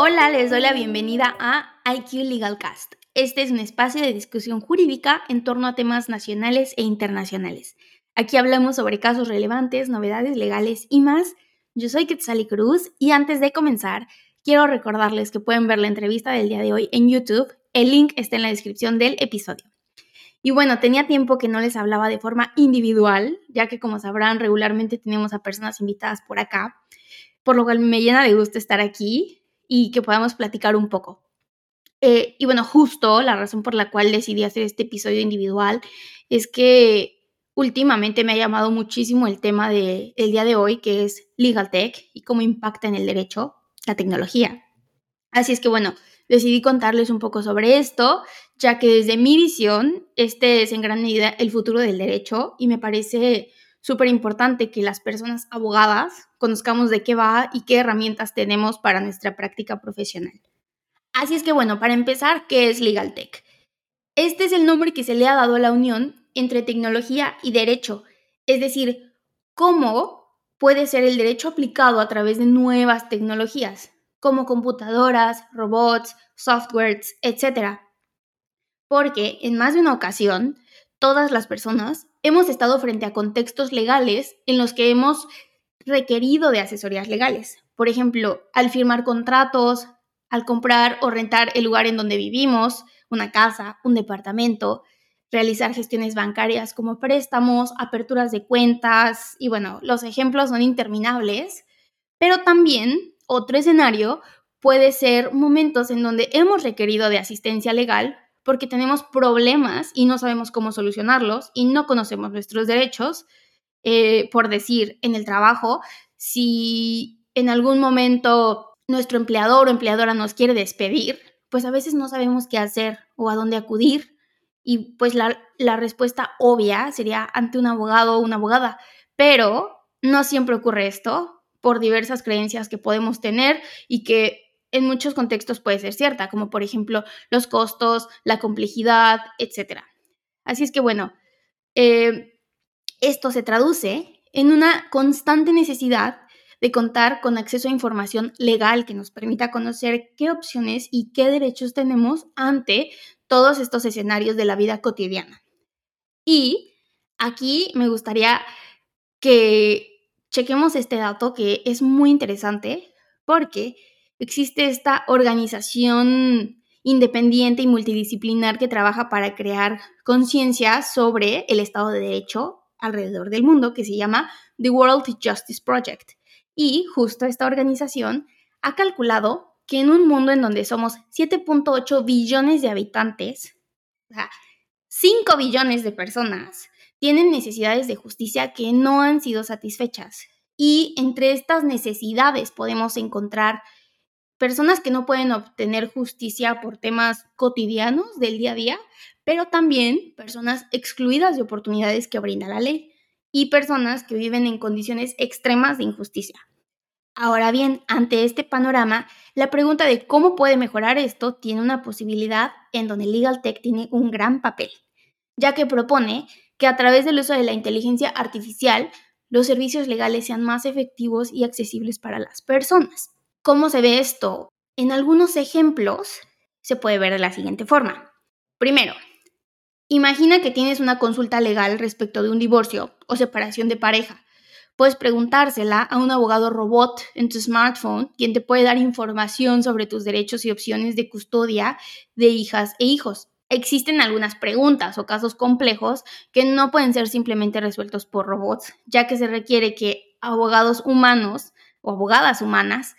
Hola, les doy la bienvenida a IQ Legal Cast. Este es un espacio de discusión jurídica en torno a temas nacionales e internacionales. Aquí hablamos sobre casos relevantes, novedades legales y más. Yo soy Quetzali Cruz y antes de comenzar, quiero recordarles que pueden ver la entrevista del día de hoy en YouTube. El link está en la descripción del episodio. Y bueno, tenía tiempo que no les hablaba de forma individual, ya que como sabrán, regularmente tenemos a personas invitadas por acá, por lo cual me llena de gusto estar aquí y que podamos platicar un poco. Eh, y bueno, justo la razón por la cual decidí hacer este episodio individual es que últimamente me ha llamado muchísimo el tema del día de hoy, que es Legal Tech y cómo impacta en el derecho la tecnología. Así es que bueno, decidí contarles un poco sobre esto, ya que desde mi visión, este es en gran medida el futuro del derecho y me parece súper importante que las personas abogadas conozcamos de qué va y qué herramientas tenemos para nuestra práctica profesional. Así es que bueno, para empezar, ¿qué es Legal Tech? Este es el nombre que se le ha dado a la unión entre tecnología y derecho, es decir, cómo puede ser el derecho aplicado a través de nuevas tecnologías como computadoras, robots, softwares, etc. Porque en más de una ocasión, todas las personas hemos estado frente a contextos legales en los que hemos requerido de asesorías legales. Por ejemplo, al firmar contratos, al comprar o rentar el lugar en donde vivimos, una casa, un departamento, realizar gestiones bancarias como préstamos, aperturas de cuentas y bueno, los ejemplos son interminables, pero también otro escenario puede ser momentos en donde hemos requerido de asistencia legal porque tenemos problemas y no sabemos cómo solucionarlos y no conocemos nuestros derechos. Eh, por decir, en el trabajo, si en algún momento nuestro empleador o empleadora nos quiere despedir, pues a veces no sabemos qué hacer o a dónde acudir. Y pues la, la respuesta obvia sería ante un abogado o una abogada. Pero no siempre ocurre esto por diversas creencias que podemos tener y que en muchos contextos puede ser cierta, como por ejemplo los costos, la complejidad, etc. Así es que bueno, eh, esto se traduce en una constante necesidad de contar con acceso a información legal que nos permita conocer qué opciones y qué derechos tenemos ante todos estos escenarios de la vida cotidiana. Y aquí me gustaría que chequemos este dato que es muy interesante porque existe esta organización independiente y multidisciplinar que trabaja para crear conciencia sobre el Estado de Derecho alrededor del mundo, que se llama The World Justice Project. Y justo esta organización ha calculado que en un mundo en donde somos 7.8 billones de habitantes, o sea, 5 billones de personas, tienen necesidades de justicia que no han sido satisfechas. Y entre estas necesidades podemos encontrar personas que no pueden obtener justicia por temas cotidianos del día a día, pero también personas excluidas de oportunidades que brinda la ley y personas que viven en condiciones extremas de injusticia. Ahora bien, ante este panorama, la pregunta de cómo puede mejorar esto tiene una posibilidad en donde Legal Tech tiene un gran papel, ya que propone que a través del uso de la inteligencia artificial los servicios legales sean más efectivos y accesibles para las personas. ¿Cómo se ve esto? En algunos ejemplos se puede ver de la siguiente forma. Primero, imagina que tienes una consulta legal respecto de un divorcio o separación de pareja. Puedes preguntársela a un abogado robot en tu smartphone, quien te puede dar información sobre tus derechos y opciones de custodia de hijas e hijos existen algunas preguntas o casos complejos que no pueden ser simplemente resueltos por robots, ya que se requiere que abogados humanos o abogadas humanas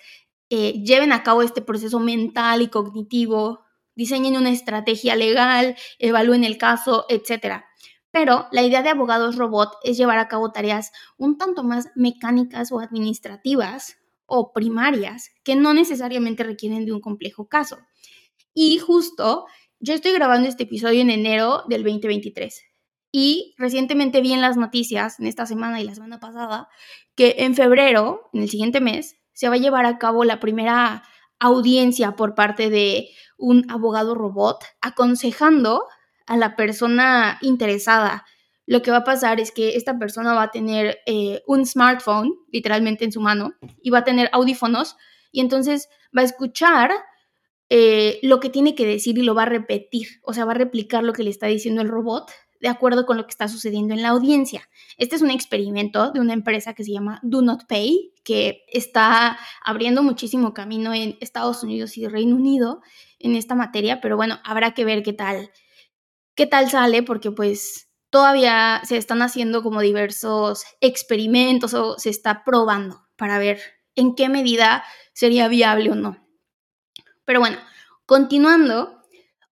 eh, lleven a cabo este proceso mental y cognitivo, diseñen una estrategia legal, evalúen el caso, etc. Pero la idea de abogados robot es llevar a cabo tareas un tanto más mecánicas o administrativas o primarias que no necesariamente requieren de un complejo caso. Y justo yo estoy grabando este episodio en enero del 2023 y recientemente vi en las noticias, en esta semana y la semana pasada, que en febrero, en el siguiente mes, se va a llevar a cabo la primera audiencia por parte de un abogado robot aconsejando a la persona interesada. Lo que va a pasar es que esta persona va a tener eh, un smartphone literalmente en su mano y va a tener audífonos y entonces va a escuchar eh, lo que tiene que decir y lo va a repetir, o sea, va a replicar lo que le está diciendo el robot de acuerdo con lo que está sucediendo en la audiencia. Este es un experimento de una empresa que se llama Do Not Pay, que está abriendo muchísimo camino en Estados Unidos y Reino Unido en esta materia, pero bueno, habrá que ver qué tal, qué tal sale, porque pues todavía se están haciendo como diversos experimentos o se está probando para ver en qué medida sería viable o no. Pero bueno, continuando,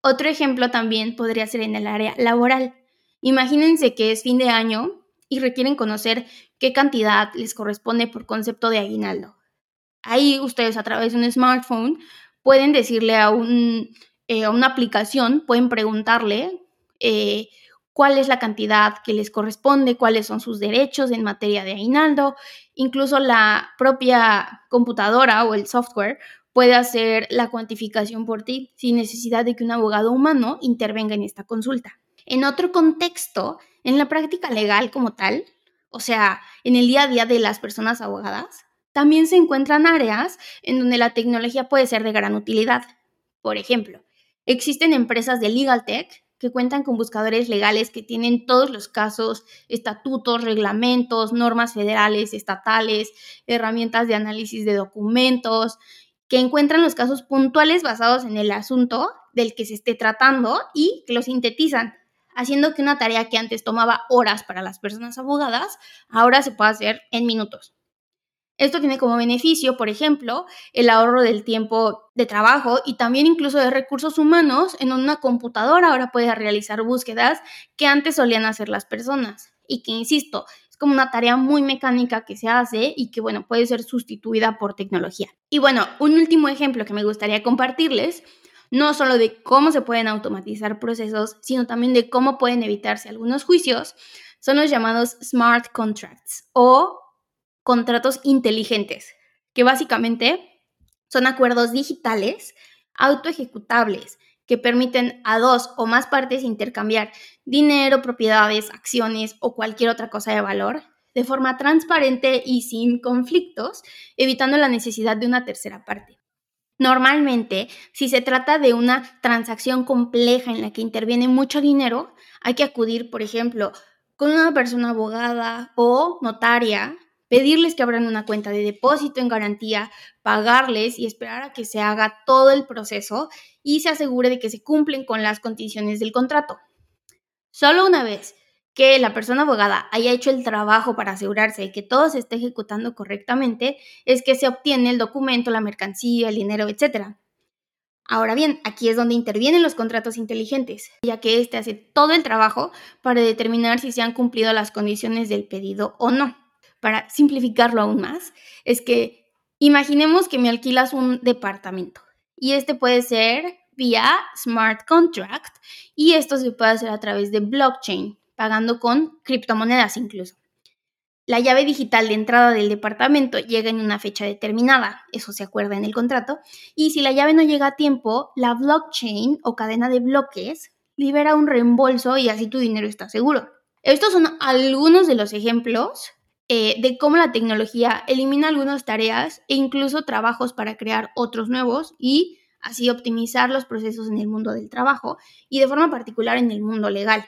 otro ejemplo también podría ser en el área laboral. Imagínense que es fin de año y requieren conocer qué cantidad les corresponde por concepto de aguinaldo. Ahí ustedes a través de un smartphone pueden decirle a, un, eh, una aplicación, pueden preguntarle eh, cuál es la cantidad que les corresponde, cuáles son sus derechos en materia de aguinaldo. Incluso la propia computadora o el software puede hacer la cuantificación por ti sin necesidad de que un abogado humano intervenga en esta consulta. En otro contexto, en la práctica legal como tal, o sea, en el día a día de las personas abogadas, también se encuentran áreas en donde la tecnología puede ser de gran utilidad. Por ejemplo, existen empresas de legal tech que cuentan con buscadores legales que tienen todos los casos, estatutos, reglamentos, normas federales, estatales, herramientas de análisis de documentos, que encuentran los casos puntuales basados en el asunto del que se esté tratando y que lo sintetizan, haciendo que una tarea que antes tomaba horas para las personas abogadas, ahora se pueda hacer en minutos. Esto tiene como beneficio, por ejemplo, el ahorro del tiempo de trabajo y también incluso de recursos humanos en una computadora ahora puede realizar búsquedas que antes solían hacer las personas y que, insisto, es como una tarea muy mecánica que se hace y que, bueno, puede ser sustituida por tecnología. Y bueno, un último ejemplo que me gustaría compartirles, no solo de cómo se pueden automatizar procesos, sino también de cómo pueden evitarse algunos juicios, son los llamados smart contracts o contratos inteligentes, que básicamente son acuerdos digitales autoejecutables que permiten a dos o más partes intercambiar dinero, propiedades, acciones o cualquier otra cosa de valor de forma transparente y sin conflictos, evitando la necesidad de una tercera parte. Normalmente, si se trata de una transacción compleja en la que interviene mucho dinero, hay que acudir, por ejemplo, con una persona abogada o notaria pedirles que abran una cuenta de depósito en garantía, pagarles y esperar a que se haga todo el proceso y se asegure de que se cumplen con las condiciones del contrato. Solo una vez que la persona abogada haya hecho el trabajo para asegurarse de que todo se esté ejecutando correctamente, es que se obtiene el documento, la mercancía, el dinero, etc. Ahora bien, aquí es donde intervienen los contratos inteligentes, ya que éste hace todo el trabajo para determinar si se han cumplido las condiciones del pedido o no para simplificarlo aún más, es que imaginemos que me alquilas un departamento y este puede ser vía smart contract y esto se puede hacer a través de blockchain, pagando con criptomonedas incluso. La llave digital de entrada del departamento llega en una fecha determinada, eso se acuerda en el contrato, y si la llave no llega a tiempo, la blockchain o cadena de bloques libera un reembolso y así tu dinero está seguro. Estos son algunos de los ejemplos eh, de cómo la tecnología elimina algunas tareas e incluso trabajos para crear otros nuevos y así optimizar los procesos en el mundo del trabajo y de forma particular en el mundo legal.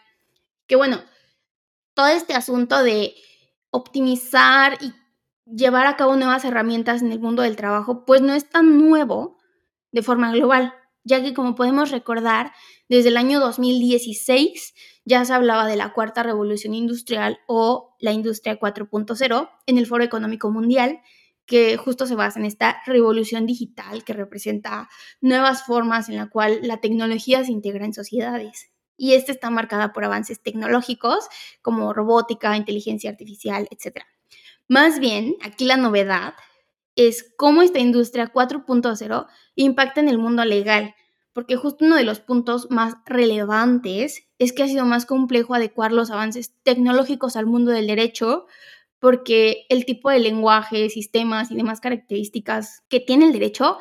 Que bueno, todo este asunto de optimizar y llevar a cabo nuevas herramientas en el mundo del trabajo, pues no es tan nuevo de forma global, ya que como podemos recordar, desde el año 2016 ya se hablaba de la cuarta revolución industrial o la industria 4.0 en el Foro Económico Mundial, que justo se basa en esta revolución digital que representa nuevas formas en la cual la tecnología se integra en sociedades. Y esta está marcada por avances tecnológicos como robótica, inteligencia artificial, etc. Más bien, aquí la novedad es cómo esta industria 4.0 impacta en el mundo legal, porque justo uno de los puntos más relevantes es que ha sido más complejo adecuar los avances tecnológicos al mundo del derecho, porque el tipo de lenguaje, sistemas y demás características que tiene el derecho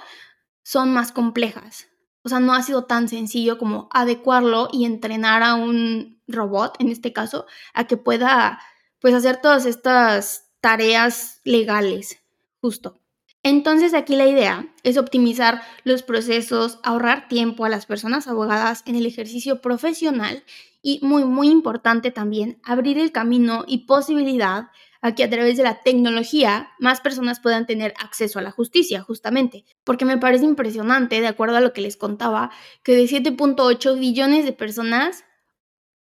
son más complejas. O sea, no ha sido tan sencillo como adecuarlo y entrenar a un robot, en este caso, a que pueda pues hacer todas estas tareas legales, justo. Entonces aquí la idea es optimizar los procesos, ahorrar tiempo a las personas abogadas en el ejercicio profesional y muy, muy importante también, abrir el camino y posibilidad a que a través de la tecnología más personas puedan tener acceso a la justicia, justamente. Porque me parece impresionante, de acuerdo a lo que les contaba, que de 7.8 billones de personas,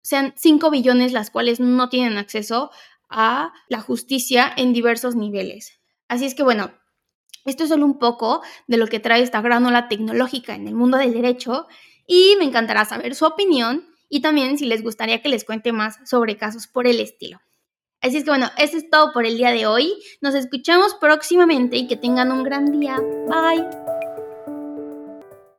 sean 5 billones las cuales no tienen acceso a la justicia en diversos niveles. Así es que bueno, esto es solo un poco de lo que trae esta gran ola tecnológica en el mundo del derecho y me encantará saber su opinión y también si les gustaría que les cuente más sobre casos por el estilo. Así es que bueno, eso es todo por el día de hoy. Nos escuchamos próximamente y que tengan un gran día. Bye.